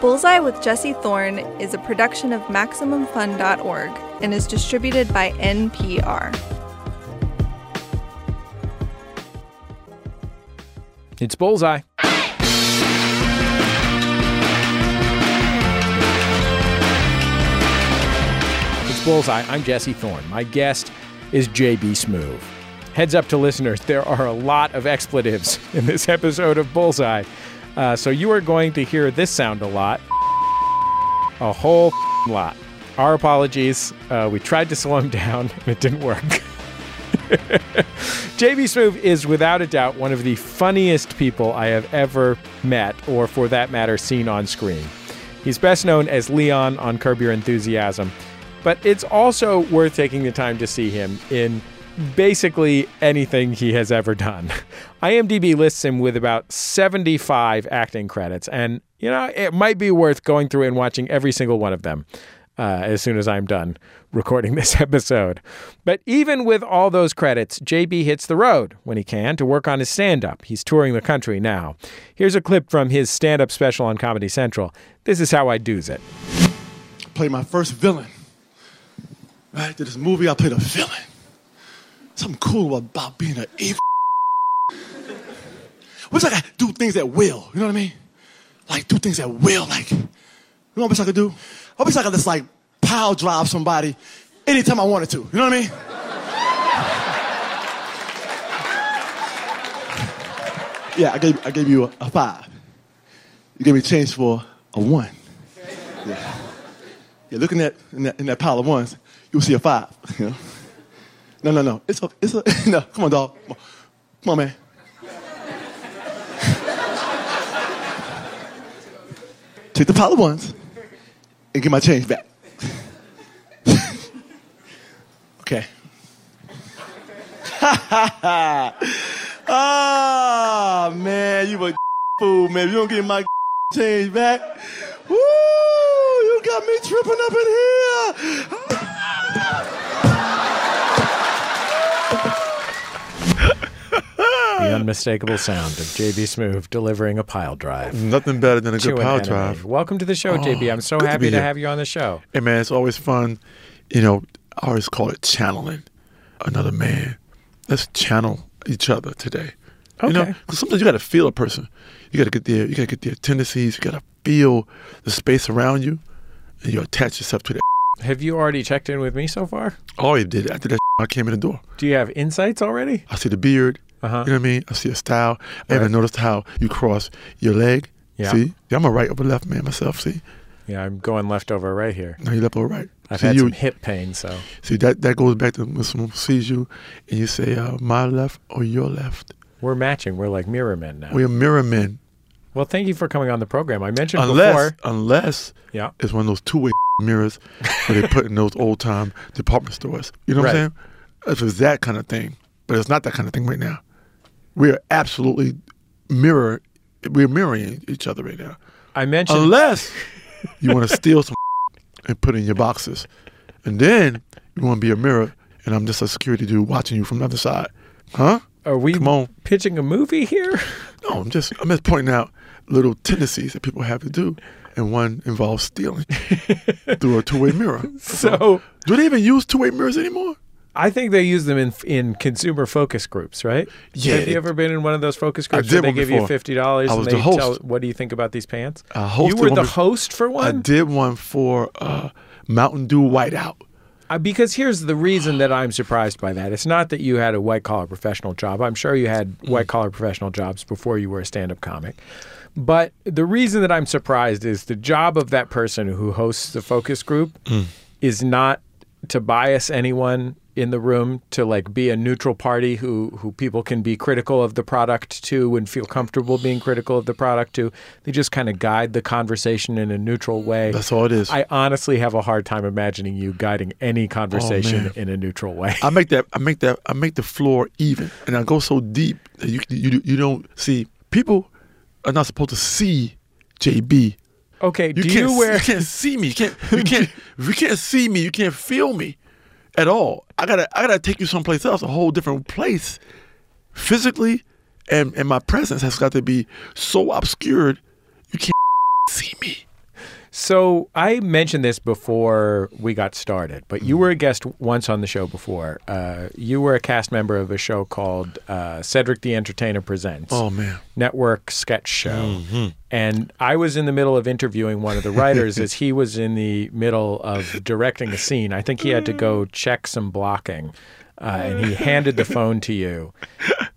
Bullseye with Jesse Thorne is a production of MaximumFun.org and is distributed by NPR. It's Bullseye. It's Bullseye. I'm Jesse Thorne. My guest is JB Smoove. Heads up to listeners, there are a lot of expletives in this episode of Bullseye. Uh, so you are going to hear this sound a lot. A whole lot. Our apologies. Uh, we tried to slow him down and it didn't work. JB Smoove is without a doubt one of the funniest people I have ever met, or for that matter, seen on screen. He's best known as Leon on Curb Your Enthusiasm, but it's also worth taking the time to see him in basically anything he has ever done. IMDb lists him with about 75 acting credits, and you know, it might be worth going through and watching every single one of them uh, as soon as I'm done recording this episode. But even with all those credits, JB hits the road when he can to work on his stand up. He's touring the country now. Here's a clip from his stand up special on Comedy Central. This is how I do's it. Played my first villain. Right? Did this movie, I played a villain. Something cool about being an evil. Wish I could do things at will. You know what I mean? Like do things at will. Like, you know what I wish I could do? I wish I could just like pile drive somebody anytime I wanted to. You know what I mean? yeah, I gave, I gave you a, a five. You gave me change for a one. Yeah. Yeah, looking at in that, in that pile of ones, you'll see a five. You know? No, no, no. It's a, it's a, no. Come on, dog. Come on, come on man. Take the pile of ones and get my change back. okay. Ah, man, you a fool, man. You don't get my change back, woo, you got me tripping up in here. The unmistakable sound of JB Smoove delivering a pile drive. Nothing better than a good enemy. drive. Welcome to the show, JB. Oh, I'm so good to happy to have you on the show. Hey man, it's always fun. You know, I always call it channeling another man. Let's channel each other today. You know, Okay. sometimes you got to feel a person. You got to get their, you got to get their tendencies. You got to feel the space around you, and you attach yourself to that. Have you already checked in with me so far? Oh, you did did that. I came in the door. Do you have insights already? I see the beard. Uh-huh. You know what I mean? I see a style. I Right. even noticed how you cross your leg. Yeah. See? Yeah, I'm a right over left man myself. See? Yeah, I'm going left over right here. No, you left over right. I've see, had you, some hip pain, so See that that goes back to when someone sees you and you say uh, my left or your left. we're matching. We're like mirror men now. We're mirror men. well, thank you for coming on the program. I mentioned Unless before. unless Yeah. it's one of those two way mirrors where they put in those old time department stores. You know what Right. I'm saying? If it's that kind of thing. But it's not that kind of thing right now. We're absolutely mirror we're mirroring each other right now. I mentioned Unless you want to steal some and put in your boxes. And then you want to be a mirror and I'm just a security dude watching you from the other side. Huh? are we Come on. pitching a movie here? No, I'm just I'm just pointing out little tendencies that people have to do, and one involves stealing through a two-way mirror. so Do they even use two-way mirrors anymore? I think they use them in in consumer focus groups, right? Yeah, Have you ever been in one of those focus groups? I did where they one give before. you fifty dollars and they the host. tell what do you think about these pants? You were the host for one. I did one for uh, Mountain Dew Whiteout. Uh, because here's the reason that I'm surprised by that. It's not that you had a white collar professional job. I'm sure you had Mm. white collar professional jobs before you were a stand up comic. But the reason that I'm surprised is the job of that person who hosts the focus group Mm. is not to bias anyone in the room to like be a neutral party who who people can be critical of the product to and feel comfortable being critical of the product to. They just kind of guide the conversation in a neutral way. That's all it is. I honestly have a hard time imagining you guiding any conversation Oh, in a neutral way. I make that I make that I make the floor even, and I go so deep that you you you don't see people are not supposed to see JB. Okay, You do can't you wear you can't see me. You can't you can't you can't see me, you can't feel me at all. I gotta I gotta take you someplace else, a whole different place, physically, and and my presence has got to be so obscured you can't see me. So I mentioned this before we got started, but you were a guest once on the show before. Uh, you were a cast member of a show called uh, Cedric the Entertainer Presents. Oh man. network sketch show. And I was in the middle of interviewing one of the writers as he was in the middle of directing a scene. I think he had to go check some blocking. Uh, and he handed the phone to you.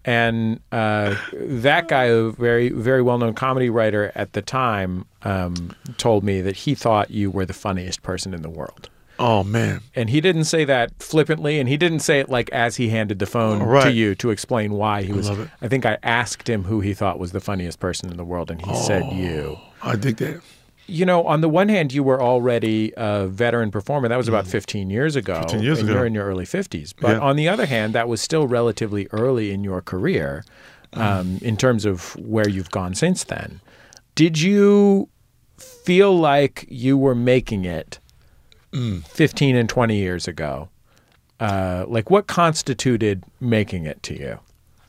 And uh, that guy, a very, very well known comedy writer at the time, um, told me that he thought you were the funniest person in the world. Oh man. And he didn't say that flippantly, and he didn't say it like as he handed the phone to you to explain why he was. love it. I think I asked him who he thought was the funniest person in the world, and he said you. I dig that. You know, on the one hand, you were already a veteran performer. That was about 15 years ago. 15 Mm. years ago. You're in your early 50s. But Yeah. on the other hand, that was still relatively early in your career Mm. um, in terms of where you've gone since then. Did you feel like you were making it Mm. 15 and 20 years ago? Uh, like, what constituted making it to you?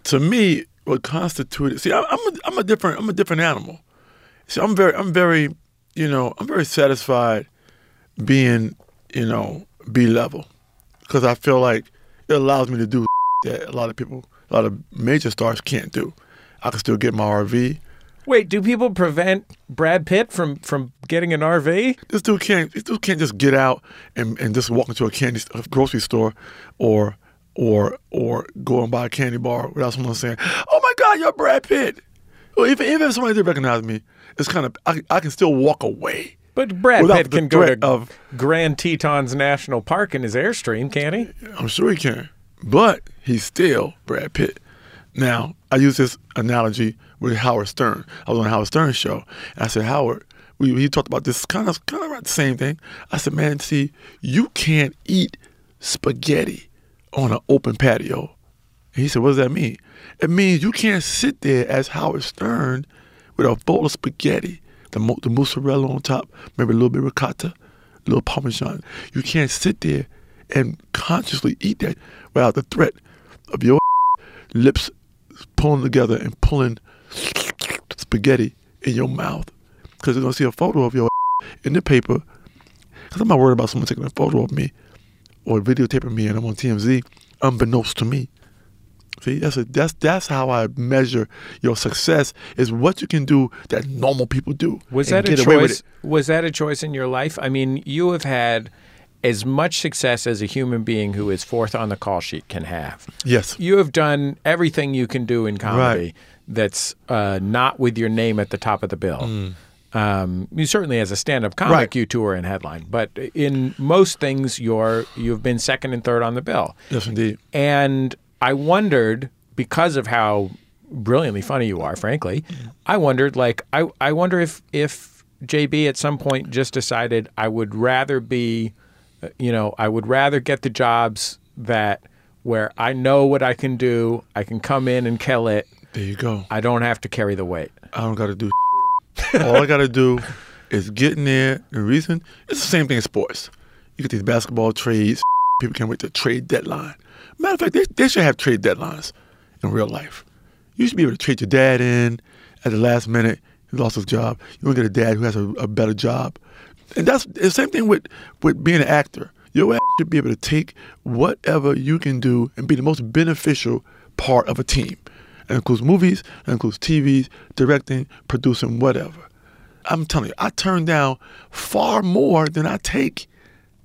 to me, what constituted see, I'm a, I'm a different I'm a different animal. See, I'm very I'm very you know I'm very satisfied being you know B level because I feel like it allows me to do that a lot of people a lot of major stars can't do. I can still get my RV. Wait, do people prevent Brad Pitt from, from getting an RV? This dude can't. This dude can't just get out and, and just walk into a candy a grocery store, or or or go and buy a candy bar without someone saying, "Oh my God, you're Brad Pitt." Well, even even if somebody did recognize me, it's kind of I, I can still walk away. But Brad Pitt can go to of- Grand Tetons National Park in his Airstream, can't he? I'm sure he can, but he's still Brad Pitt. Now, I use this analogy with Howard Stern. I was on Howard Stern's show, and I said, Howard, we, talked about this kind of kind of about the same thing. I said, man, see, you can't eat spaghetti on an open patio. And he said, what does that mean? It means you can't sit there as Howard Stern with a bowl of spaghetti, the, mo- the mozzarella on top, maybe a little bit of ricotta, a little parmesan. You can't sit there and consciously eat that without the threat of your lips pulling together and pulling spaghetti in your mouth. Because they're going to see a photo of your in the paper. Because I'm not worried about someone taking a photo of me or videotaping me and I'm on TMZ, unbeknownst to me. See, that's a, that's that's how I measure your success is what you can do that normal people do. Was that a get away with choice? Was that a choice in your life? I mean, you have had as much success as a human being who is fourth on the call sheet can have. Yes. You have done everything you can do in comedy Right. that's uh, not with your name at the top of the bill. Um, you certainly, as a stand-up comic, Mm. Right. you tour and headline, but in most things, you're you've been second and third on the bill. Yes, indeed. And I wondered because of how brilliantly funny you are, frankly, I wondered like I, I wonder if if JB at some point just decided I would rather be you know, I would rather get the jobs that where I know what I can do, I can come in and kill it. There you go. I don't have to carry the weight. I don't got to do. All I got to do is get in there. The reason it's the same thing in sports. You get these basketball trades. People can't wait to trade deadline. Matter of fact, they, they should have trade deadlines in real life. You should be able to trade your dad in at the last minute. He lost his job. You want to get a dad who has a, a better job. And that's the same thing with, with being an actor. Your ass should be able to take whatever you can do and be the most beneficial part of a team. It includes movies, it includes TVs, directing, producing, whatever. I'm telling you, I turn down far more than I take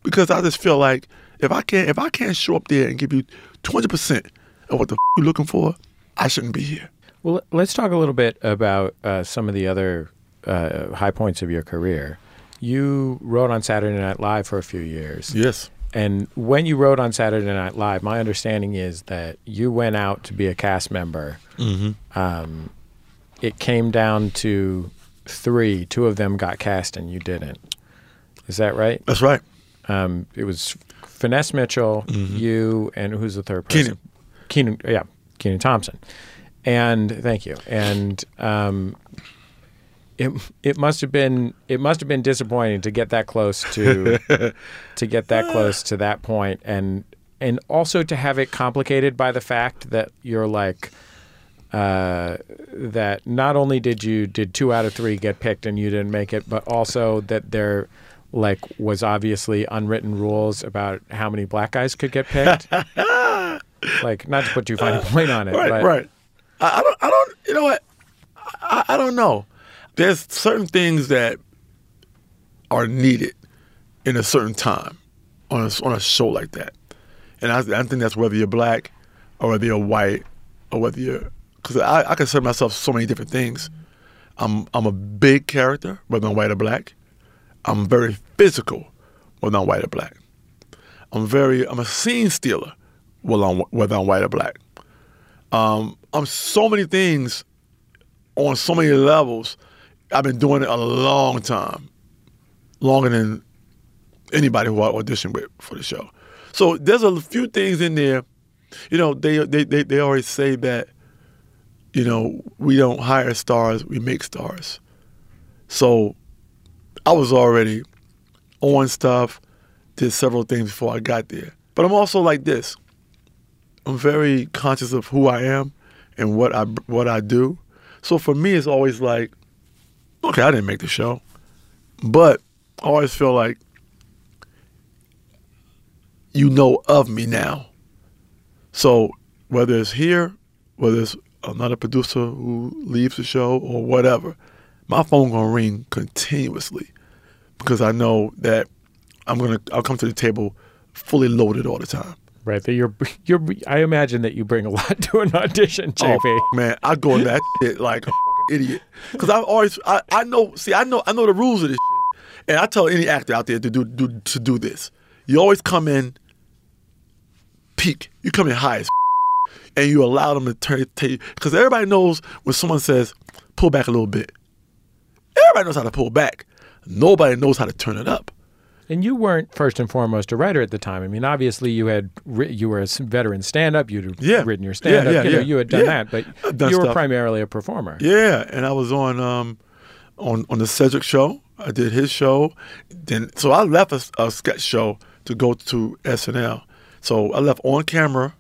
because I just feel like if I can't if I can't show up there and give you 20 percent of what the f- you're looking for, I shouldn't be here. Well, let's talk a little bit about uh, some of the other uh, high points of your career. You wrote on Saturday Night Live for a few years. Yes. And when you wrote on Saturday Night Live, my understanding is that you went out to be a cast member. Mm-hmm. Um, it came down to three. Two of them got cast and you didn't. Is that right? That's right. Um, it was Finesse Mitchell, you, and who's the third person? Kenan. Kenan, yeah, Kenan Thompson. And thank you. And um, it it must have been it must have been disappointing to get that close to to get that close to that point, and and also to have it complicated by the fact that you're like uh, that not only did you did two out of three get picked and you didn't make it, but also that there like was obviously unwritten rules about how many black guys could get picked. like not to put too fine a point on it, Right, but right. I, I don't. I don't. You know what? I, I don't know. There's certain things that are needed in a certain time on a, on a show like that, and I, I think that's whether you're black or whether you're white or whether you're because I, I consider myself so many different things. I'm I'm a big character whether I'm white or black. I'm very physical whether I'm white or black. I'm very I'm a scene stealer whether I'm, whether I'm white or black. Um, I'm so many things on so many levels. I've been doing it a long time, longer than anybody who I auditioned with for the show. So there's a few things in there. You know, they they they, they always say that, you know, we don't hire stars, we make stars. So I was already on stuff, did several things before I got there. But I'm also like this. I'm very conscious of who I am and what I what I do. So for me, it's always like, okay, I didn't make the show, but I always feel like you know of me now. So whether it's here, whether it's another producer who leaves the show or whatever, my phone gonna ring continuously because I know that I'm gonna I'll come to the table fully loaded all the time. right that you're you're I imagine that you bring a lot to an audition, JB. Oh, man, I go in that shit like idiot because I always I, I know see I know I know the rules of this shit. and I tell any actor out there to do, do to do this. You always come in peak. You come in high as and you allow them to turn take. because everybody knows when someone says pull back a little bit. Everybody knows how to pull back. Nobody knows how to turn it up. And you weren't first and foremost a writer at the time. I mean, obviously you had ri- you were a veteran stand-up. You'd Yeah. written your stand-up. Yeah, yeah, you, know, you had done that, but done you were stuff. primarily a performer. Yeah, and I was on um on on the Cedric show. I did his show. Then so I left a, a sketch show to go to SNL. So I left on camera,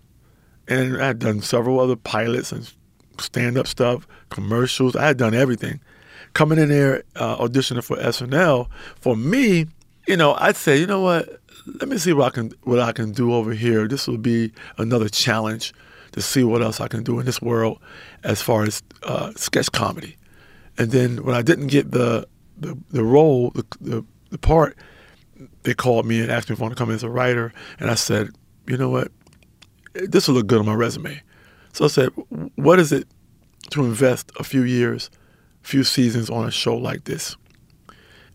and I had done several other pilots and stand up stuff, commercials. I had done everything. Coming in there uh, auditioning for SNL for me, you know, I'd say, you know what? Let me see what I can what I can do over here. This will be another challenge to see what else I can do in this world as far as uh, sketch comedy. And then when I didn't get the the, the role, the, the the part, they called me and asked me if I want to come in as a writer, and I said, you know what, this will look good on my resume. So I said, what is it to invest a few years, few seasons on a show like this?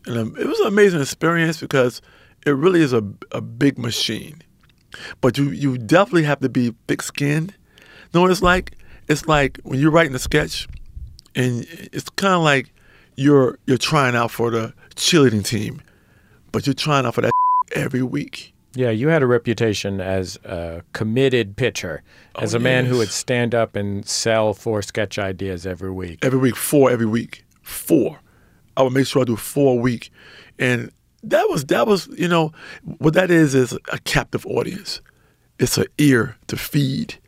And um, it was an amazing experience because it really is a, a big machine. But you, you definitely have to be thick skinned. know what it's like? It's like when you're writing a sketch and it's kind of like you're you're trying out for the cheerleading team, but you're trying out for that every week. Yeah, you had a reputation as a committed pitcher, as Oh, a man who would stand up and sell four sketch ideas every week. every week, four every week, four. I would make sure I do four a week, and that was that was you know what that is is a captive audience. It's an ear to feed.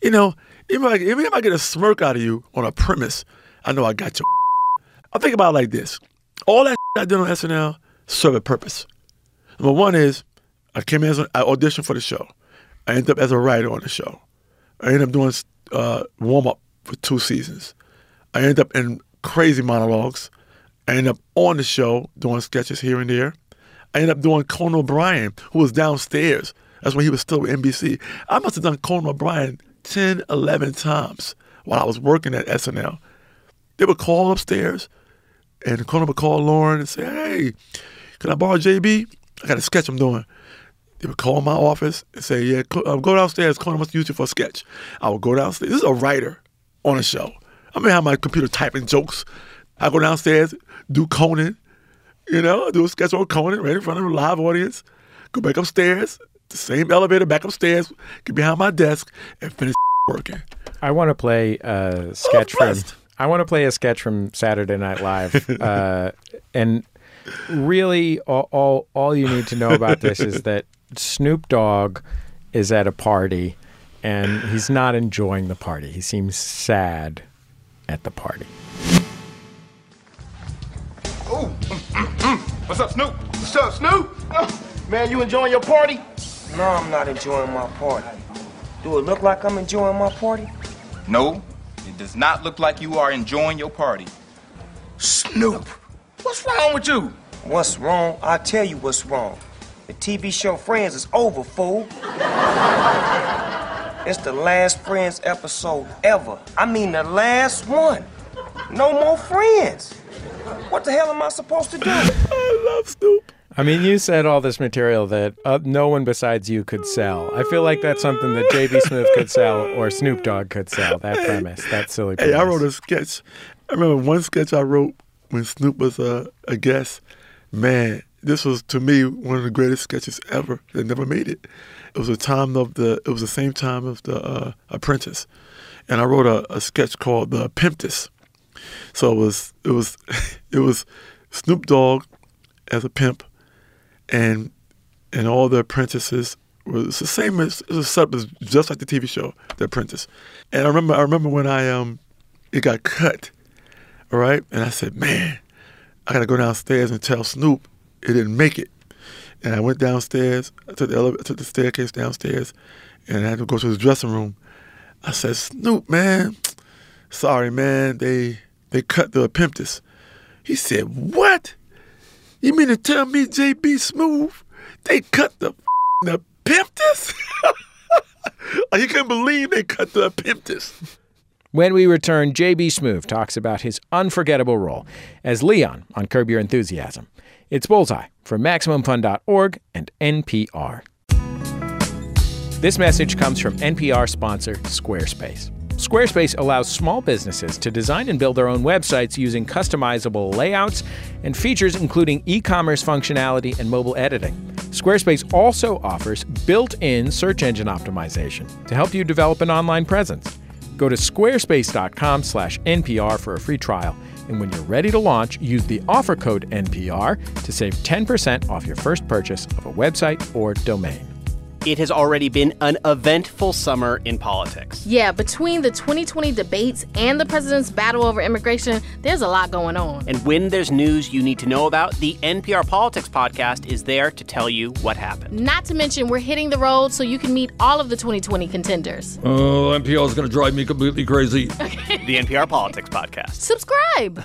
You know, even I, even if I get a smirk out of you on a premise, I know I got your. I think about it like this: all that I did on SNL serve a purpose. Number one is I came in I auditioned for the show. I ended up as a writer on the show. I ended up doing uh, warm up for two seasons. I ended up in crazy monologues. I ended up on the show doing sketches here and there. I ended up doing Conan O'Brien, who was downstairs. That's when he was still with NBC. I must have done Conan O'Brien 10, 11 times while I was working at SNL. They would call upstairs, and Conan would call Lauren and say, Hey, can I borrow JB? I got a sketch I'm doing. They would call my office and say, "Yeah, uh, go downstairs. Conan wants to use you for a sketch." I would go downstairs. This is a writer on a show. I may have my computer typing jokes. I go downstairs, do Conan, you know, do a sketch on Conan right in front of a live audience. Go back upstairs, the same elevator back upstairs, get behind my desk, and finish working. I want to play a sketch from. I want to play a sketch from Saturday Night Live, uh, and really, all, all all you need to know about this is that Snoop Dogg is at a party, and he's not enjoying the party. He seems sad at the party. Ooh. Mm, mm, mm. What's up, Snoop? What's up, Snoop? Oh, man, you enjoying your party? No, I'm not enjoying my party. Do it look like I'm enjoying my party? No, it does not look like you are enjoying your party. Snoop, what's wrong with you? What's wrong? I'll tell you what's wrong. The TV show Friends is over, fool. it's the last Friends episode ever. I mean, the last one. No more Friends. What the hell am I supposed to do? I love Snoop. I mean, you said all this material that uh, no one besides you could sell. I feel like that's something that J.B. Smoove could sell or Snoop Dogg could sell. That premise, that silly premise. Hey, I wrote a sketch. I remember one sketch I wrote when Snoop was a, a guest. Man, this was to me one of the greatest sketches ever that never made it. It was a time of the. It was the same time of the uh, Apprentice, and I wrote a, a sketch called the Pimptus. So it was it was it was Snoop Dogg as a pimp, and and all the apprentices was the same as it was set up as just like the TV show The Apprentice. And I remember I remember when I um it got cut, all right, and I said, man, I gotta go downstairs and tell Snoop it didn't make it. And I went downstairs, I took the elevator, took the staircase downstairs, and I had to go to his dressing room. I said, Snoop, man, sorry, man, they they cut the Pimptus. He said, What? You mean to tell me JB Smoove? They cut the Pimptus? he couldn't believe they cut the Pimptus. When we return, J.B. Smoove talks about his unforgettable role as Leon on Curb Your Enthusiasm. It's Bullseye from MaximumFun.org and NPR. This message comes from NPR sponsor Squarespace. Squarespace allows small businesses to design and build their own websites using customizable layouts and features including e commerce functionality and mobile editing. Squarespace also offers built in search engine optimization to help you develop an online presence. Go to squarespace.com slash NPR for a free trial. And when you're ready to launch, use the offer code NPR to save 10% off your first purchase of a website or domain. It has already been an eventful summer in politics. Yeah, between the 2020 debates and the president's battle over immigration, there's a lot going on. And when there's news you need to know about, the NPR Politics podcast is there to tell you what happened. Not to mention, we're hitting the road so you can meet all of the 2020 contenders. Oh, NPR is going to drive me completely crazy. the NPR Politics podcast. Subscribe.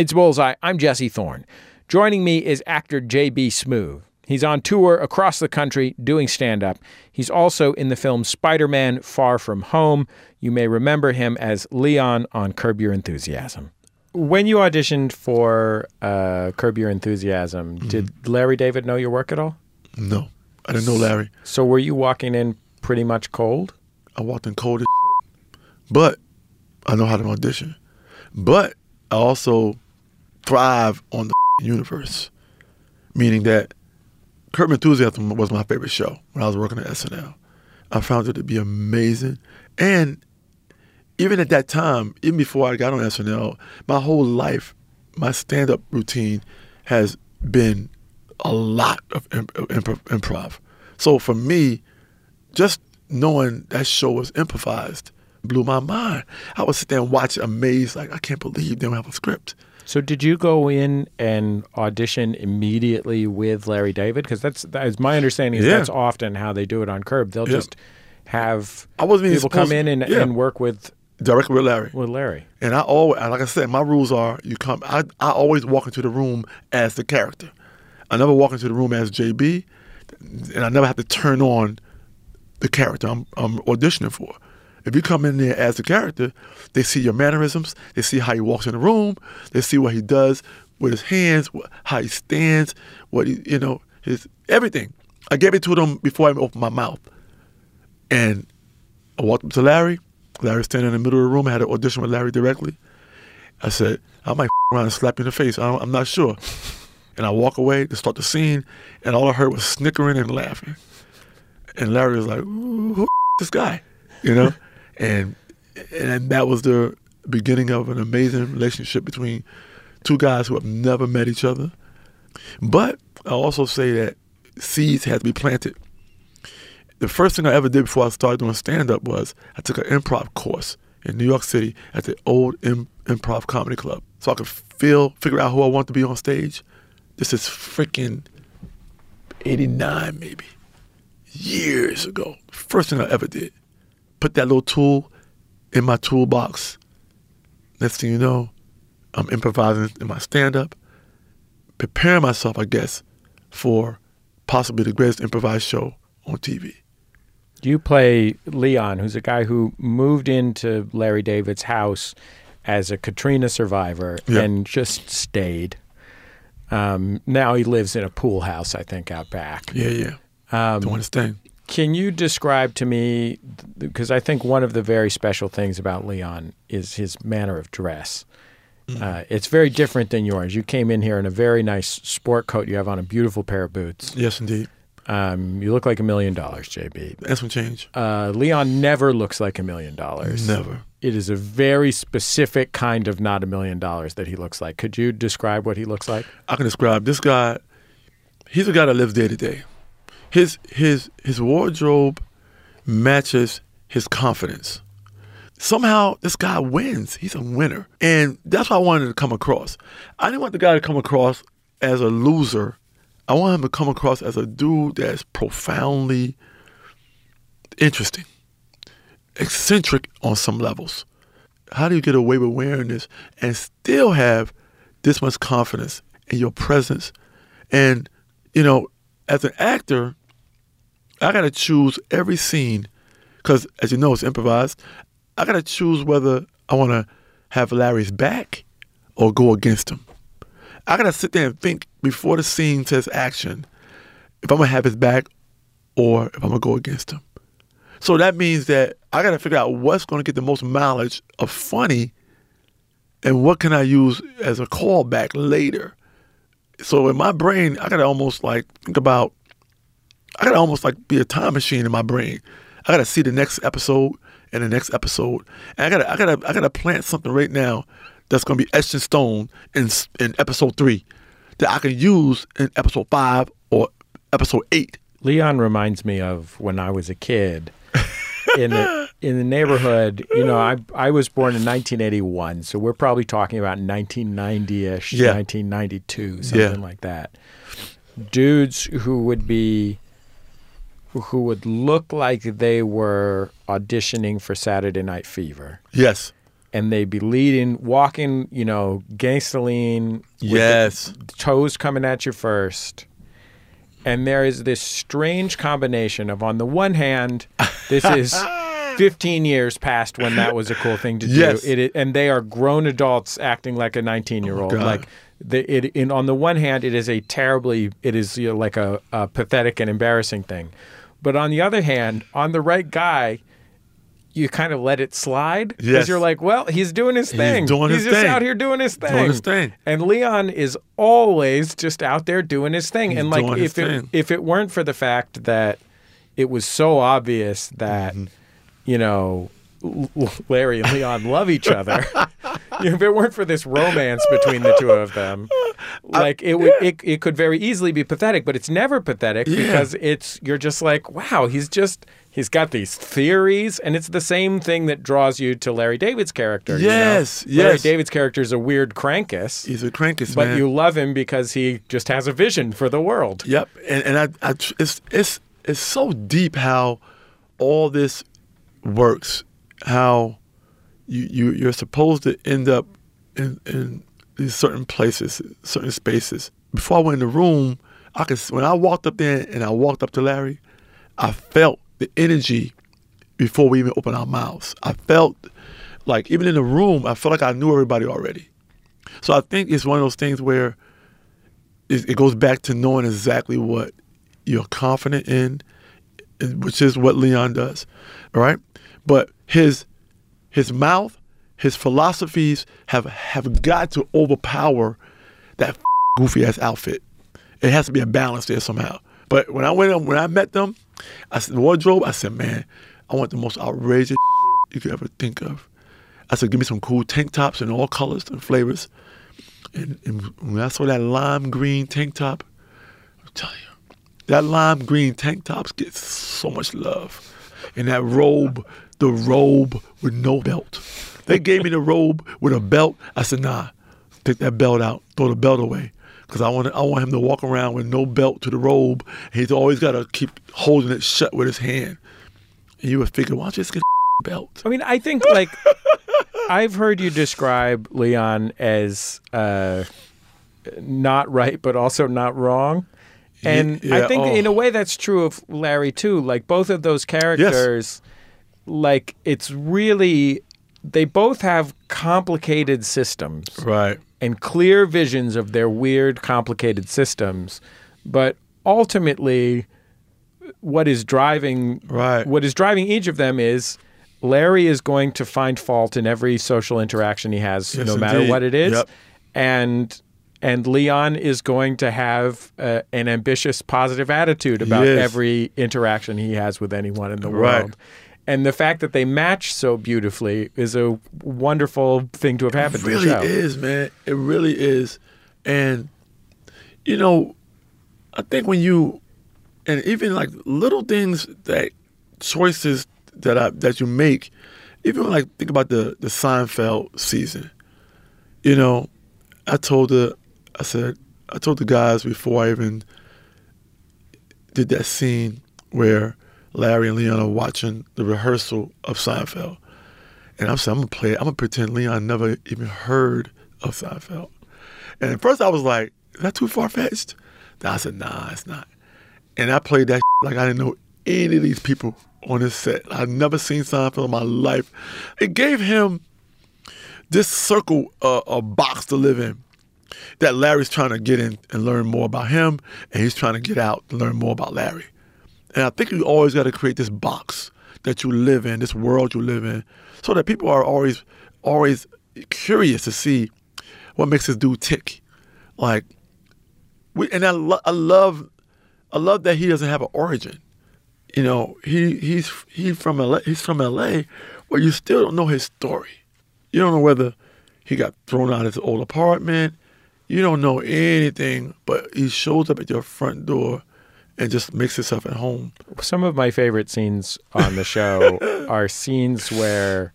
It's Bullseye. I'm Jesse Thorne. Joining me is actor J.B. Smoove. He's on tour across the country doing stand up. He's also in the film Spider Man Far From Home. You may remember him as Leon on Curb Your Enthusiasm. When you auditioned for uh, Curb Your Enthusiasm, Mm-hmm. did Larry David know your work at all? No, I didn't know Larry. So were you walking in pretty much cold? I walked in cold as but I know how to audition. But I also thrive on the universe, meaning that Curb Enthusiasm was my favorite show when I was working at SNL. I found it to be amazing, and even at that time, even before I got on SNL, my whole life, my stand-up routine has been a lot of imp- uh, imp- improv. So for me, just knowing that show was improvised blew my mind. I would sit there and watch amazed, like I can't believe they don't have a script. So did you go in and audition immediately with Larry David? Because that's that is my understanding. Is Yeah. that's often how they do it on Curb. They'll Yeah. just have I wasn't people come in and, yeah. and work with Directly with Larry. with Larry. And I always, like I said, my rules are you come. I, I always walk into the room as the character. I never walk into the room as JB, and I never have to turn on the character I'm, I'm auditioning for. If you come in there as the character, they see your mannerisms, they see how he walks in the room, they see what he does with his hands, how he stands, what he, you know, his everything. I gave it to them before I opened my mouth. And I walked up to Larry. Larry was standing in the middle of the room. I had an audition with Larry directly. I said, I might around and slap you in the face. I I'm not sure. And I walk away to start the scene, and all I heard was snickering and laughing. And Larry was like, "Who who this guy?" You know, and and that was the beginning of an amazing relationship between two guys who have never met each other. But I also say that seeds had to be planted. The first thing I ever did before I started doing stand up was I took an improv course in New York City at the old Im- improv comedy club so I could feel, figure out who I want to be on stage. This is freaking 89 maybe, years ago. First thing I ever did. Put that little tool in my toolbox. Next thing you know, I'm improvising in my stand up, preparing myself, I guess, for possibly the greatest improvised show on TV. You play Leon, who's a guy who moved into Larry David's house as a Katrina survivor Yeah. and just stayed. Um, now he lives in a pool house, I think, out back. Yeah, yeah. Um, Doing his thing. Can you describe to me, because I think one of the very special things about Leon is his manner of dress. Uh, it's very different than yours. You came in here in a very nice sport coat. You have on a beautiful pair of boots. Yes, indeed. Um, you look like a million dollars, JB. That's some change. Uh, Leon never looks like a million dollars. Never. It is a very specific kind of not a million dollars that he looks like. Could you describe what he looks like? I can describe this guy. He's a guy that lives day to day. His his his wardrobe matches his confidence. Somehow this guy wins. He's a winner, and that's what I wanted to come across. I didn't want the guy to come across as a loser. I want him to come across as a dude that's profoundly interesting, eccentric on some levels. How do you get away with wearing this and still have this much confidence in your presence? And, you know, as an actor, I got to choose every scene because, as you know, it's improvised. I got to choose whether I want to have Larry's back or go against him. I got to sit there and think before the scene says action if I'm going to have his back or if I'm going to go against him. So that means that I got to figure out what's going to get the most mileage of funny and what can I use as a callback later. So in my brain, I got to almost like think about, I got to almost like be a time machine in my brain. I got to see the next episode and the next episode. And I got to, I got to, I got to plant something right now that's going to be etched in stone in, in episode three that I can use in episode five or episode eight. Leon reminds me of when I was a kid in the in the neighborhood. You know, I I was born in 1981, so we're probably talking about 1990ish, Yeah. 1992, something Yeah. like that. Dudes who would be who would look like they were auditioning for Saturday Night Fever. Yes. And they'd be leading, walking, you know, the Yes. toes coming at you first. And there is this strange combination of, on the one hand, this is 15 years past when that was a cool thing to do. Yes. It, i- and they are grown adults acting like a 19 year old. God. Like, the, it, in, on the one hand, it is a terribly, it is you know, like a, a pathetic and embarrassing thing. But on the other hand, on the right guy, you kind of let it slide because Yes. you're like, well, he's doing his He's thing. doing he's his just thing. out here doing his thing. Doing his thing. And Leon is always just out there doing his thing. and like if it thing. if it weren't for the fact that it was so obvious that Mm-hmm. you know Larry and Leon love each other. if it weren't for this romance between the two of them, like it would it, it could very easily be pathetic, but it's never pathetic Yeah. because it's you're just like, wow, he's just he's got these theories and it's the same thing that draws you to Larry David's character. you know? Yes, Larry. David's character is a weird crankus. He's a crankus, But man. you love him because he just has a vision for the world. Yep, and and I, I it's it's it's so deep how all this works. How you you you're supposed to end up in in these certain places, certain spaces. Before I went in the room, I could when I walked up there and I walked up to Larry, I felt the energy before we even opened our mouths. I felt like even in the room, I felt like I knew everybody already. So I think it's one of those things where it, it goes back to knowing exactly what you're confident in, which is what Leon does, all right? But his his mouth, his philosophies have have got to overpower that goofy ass outfit. It has to be a balance there somehow. But when I went when I met them, I said the wardrobe. I said, man, I want the most outrageous you could ever think of. I said, give me some cool tank tops in all colors and flavors. And, and when I saw that lime green tank top, I'm telling you, that lime green tank tops get so much love. And that robe, the robe with no belt. They gave me the robe with a belt. I said, nah, take that belt out, throw the belt away. Because I want, I want him to walk around with no belt to the robe. He's always got to keep holding it shut with his hand. And you would figure, why don't you just get a belt? I mean, I think like I've heard you describe Leon as uh, not right, but also not wrong. And yeah, I think oh. in a way that's true of Larry too. Like both of those characters, like it's really they both have complicated systems Right. and clear visions of their weird, complicated systems. But ultimately, what is driving Right. what is driving each of them is Larry is going to find fault in every social interaction he has, Yes, no matter indeed. what it is, Yep. and and Leon is going to have uh, an ambitious, positive attitude about Yes. every interaction he has with anyone in the Right. world. And the fact that they match so beautifully is a wonderful thing to have happened It really to the show. is, man. It really is. And you know, I think when you and even like little things that choices that I that you make, even like think about the the Seinfeld season. You know, I told the I said I told the guys before I even did that scene where Larry and Leon are watching the rehearsal of Seinfeld. And I'm saying, I'm gonna play it. I'm gonna pretend Leon never even heard of Seinfeld. And at first I was like, is that too far fetched? I said, nah, it's not. And I played that like I didn't know any of these people on this set. I'd never seen Seinfeld in my life. It gave him this circle, uh, a box to live in that Larry's trying to get in and learn more about him, and he's trying to get out and learn more about Larry. And I think you always got to create this box that you live in, this world you live in, so that people are always, always curious to see what makes this dude tick. Like, we, and I, lo- I love, I love that he doesn't have an origin. You know, he he's he from LA. He's from LA, where you still don't know his story. You don't know whether he got thrown out of his old apartment. You don't know anything, but he shows up at your front door and just makes himself at home. Some of my favorite scenes on the show are scenes where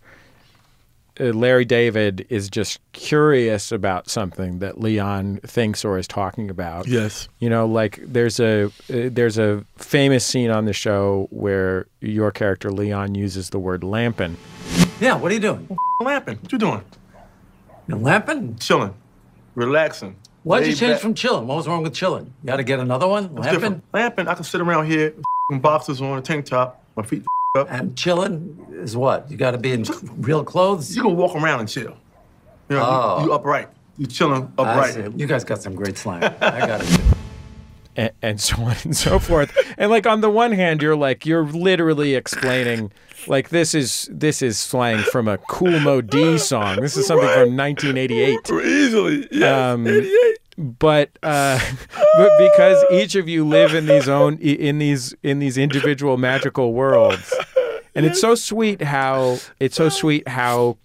uh, Larry David is just curious about something that Leon thinks or is talking about. Yes. You know, like there's a uh, there's a famous scene on the show where your character Leon uses the word lampin. Yeah, what are you doing? Lamping. What you doing? You're lamping? Chilling, relaxing. Why'd you change back. from chilling? What was wrong with chilling? You got to get another one? It's Lamping? different. Lamping. I can sit around here, with boxers on, a tank top, my feet up. And chilling is what? You got to be in real clothes? You can walk around and chill. You know, Oh. you, you upright. You chilling I upright. see. You guys got some great slang. I got it. and, and so on and so forth. And like on the one hand, you're like you're literally explaining like this is this is slang from a Kool Moe Dee song. This is something from 1988. Easily, yes. Um, 88. But uh, but because each of you live in these own in these in these individual magical worlds, and it's so sweet how it's so sweet how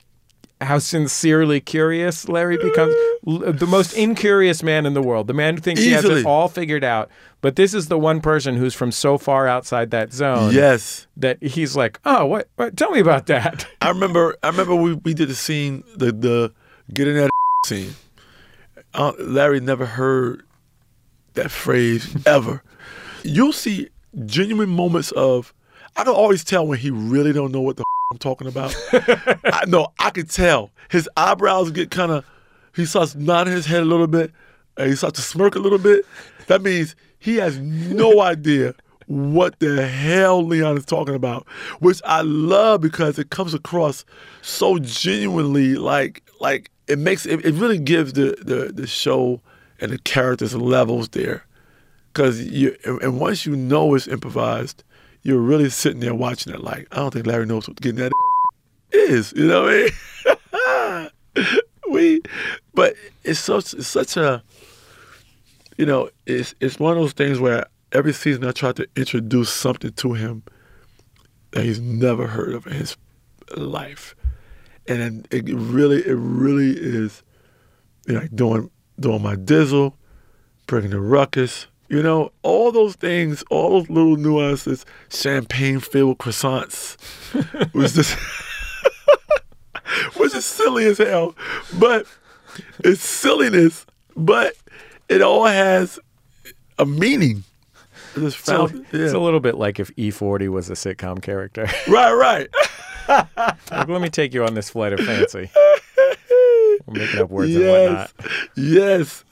how sincerely curious Larry becomes. the most incurious man in the world, the man who thinks he has it all figured out. But this is the one person who's from so far outside that zone. Yes. That he's like, oh, what? what tell me about that. I remember. I remember we, we did the scene, the the getting that scene. Uh, Larry never heard that phrase ever. You'll see genuine moments of. I can always tell when he really don't know what the I'm talking about. I know I could tell. His eyebrows get kind of. He starts nodding his head a little bit, and he starts to smirk a little bit. That means he has no idea what the hell Leon is talking about, which I love because it comes across so genuinely like like it makes it, it really gives the, the the show and the characters levels there. Cause you and once you know it's improvised, you're really sitting there watching it like, I don't think Larry knows what getting that is. You know what I mean? we but it's such it's such a you know, it's it's one of those things where every season I try to introduce something to him that he's never heard of in his life. And it really, it really is, you know, doing doing my dizzle, bringing the ruckus, you know, all those things, all those little nuances, champagne filled croissants, was just was just silly as hell. But it's silliness, but it all has a meaning. It's, so, it's a little bit like if E40 was a sitcom character. right, right. like, let me take you on this flight of fancy. We're making up words yes. and whatnot.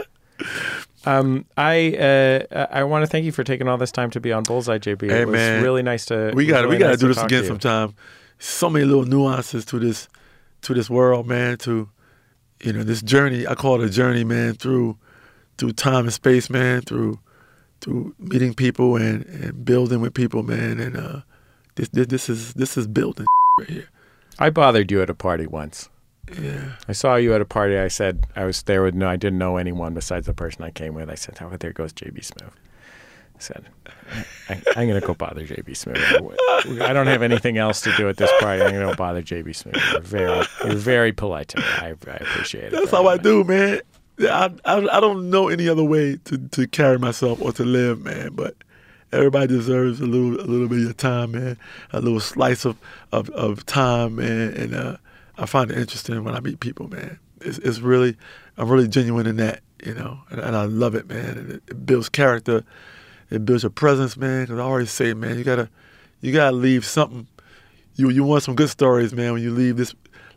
Yes. Um, I uh, I want to thank you for taking all this time to be on Bullseye, JB. Hey, it was man. really nice to. We got to really we got nice to do this again sometime. So many little nuances to this to this world, man. To you know this journey. I call it a journey, man. Through through time and space, man. Through through meeting people and, and building with people, man. And uh, this, this this is this is building right here. I bothered you at a party once. Yeah. I saw you at a party. I said I was there with no, I didn't know anyone besides the person I came with. I said, "Oh, there goes JB Smoove." I said, I, "I'm gonna go bother JB Smoove. I don't have anything else to do at this party. I'm gonna go bother JB Smoove." You're very, you're very polite to me. I, I appreciate it. That's how I do, man. I, I I don't know any other way to, to carry myself or to live, man. But everybody deserves a little a little bit of your time, man. A little slice of of, of time, man. And uh, I find it interesting when I meet people, man. It's, it's really I'm really genuine in that, you know, and, and I love it, man. And it, it builds character, it builds your presence, man. Because I always say, man, you gotta you gotta leave something. You you want some good stories, man. When you leave this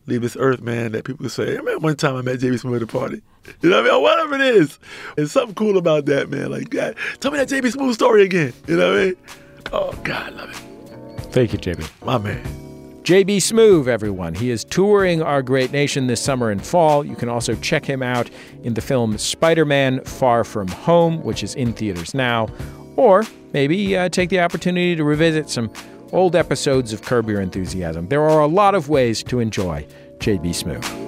leave this earth, man, that people say, hey, man, one time I met JB Smoove at a party. You know what I mean? Whatever it is. There's something cool about that, man. Like, God, tell me that JB Smoove story again. You know what I mean? Oh, God, I love it. Thank you, JB. My man. JB Smoove, everyone. He is touring our great nation this summer and fall. You can also check him out in the film Spider Man Far From Home, which is in theaters now. Or maybe uh, take the opportunity to revisit some old episodes of Curb Your Enthusiasm. There are a lot of ways to enjoy JB Smoove.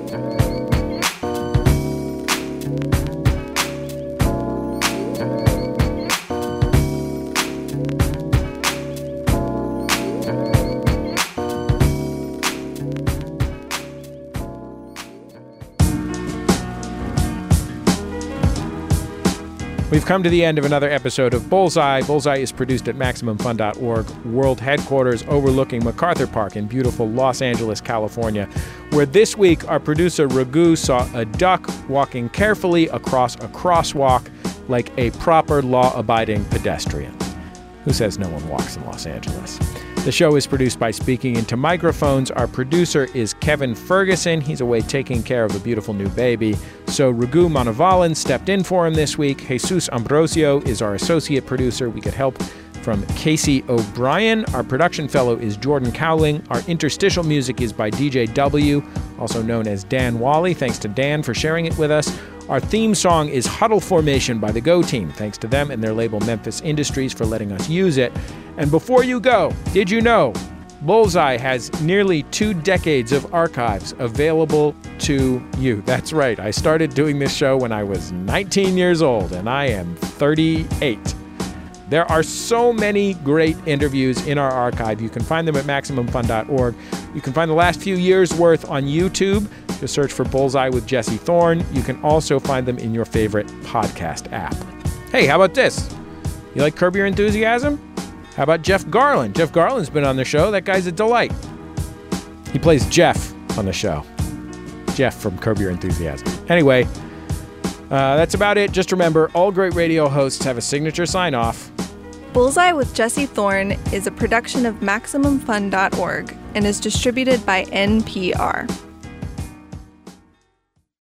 We've come to the end of another episode of Bullseye. Bullseye is produced at MaximumFun.org, world headquarters overlooking MacArthur Park in beautiful Los Angeles, California, where this week our producer Ragu saw a duck walking carefully across a crosswalk like a proper law abiding pedestrian. Who says no one walks in Los Angeles? The show is produced by Speaking Into Microphones. Our producer is Kevin Ferguson. He's away taking care of a beautiful new baby. So Ragu Manavalan stepped in for him this week. Jesus Ambrosio is our associate producer. We get help from Casey O'Brien. Our production fellow is Jordan Cowling. Our interstitial music is by DJ W, also known as Dan Wally. Thanks to Dan for sharing it with us. Our theme song is Huddle Formation by the Go Team. Thanks to them and their label Memphis Industries for letting us use it. And before you go, did you know Bullseye has nearly two decades of archives available to you? That's right. I started doing this show when I was 19 years old, and I am 38. There are so many great interviews in our archive. You can find them at MaximumFun.org. You can find the last few years' worth on YouTube. Just search for Bullseye with Jesse Thorn. You can also find them in your favorite podcast app. Hey, how about this? You like Curb Your Enthusiasm? How about Jeff Garlin? Jeff Garlin's been on the show. That guy's a delight. He plays Jeff on the show. Jeff from Curb Your Enthusiasm. Anyway, uh, that's about it. Just remember all great radio hosts have a signature sign off. Bullseye with Jesse Thorn is a production of MaximumFun.org and is distributed by NPR.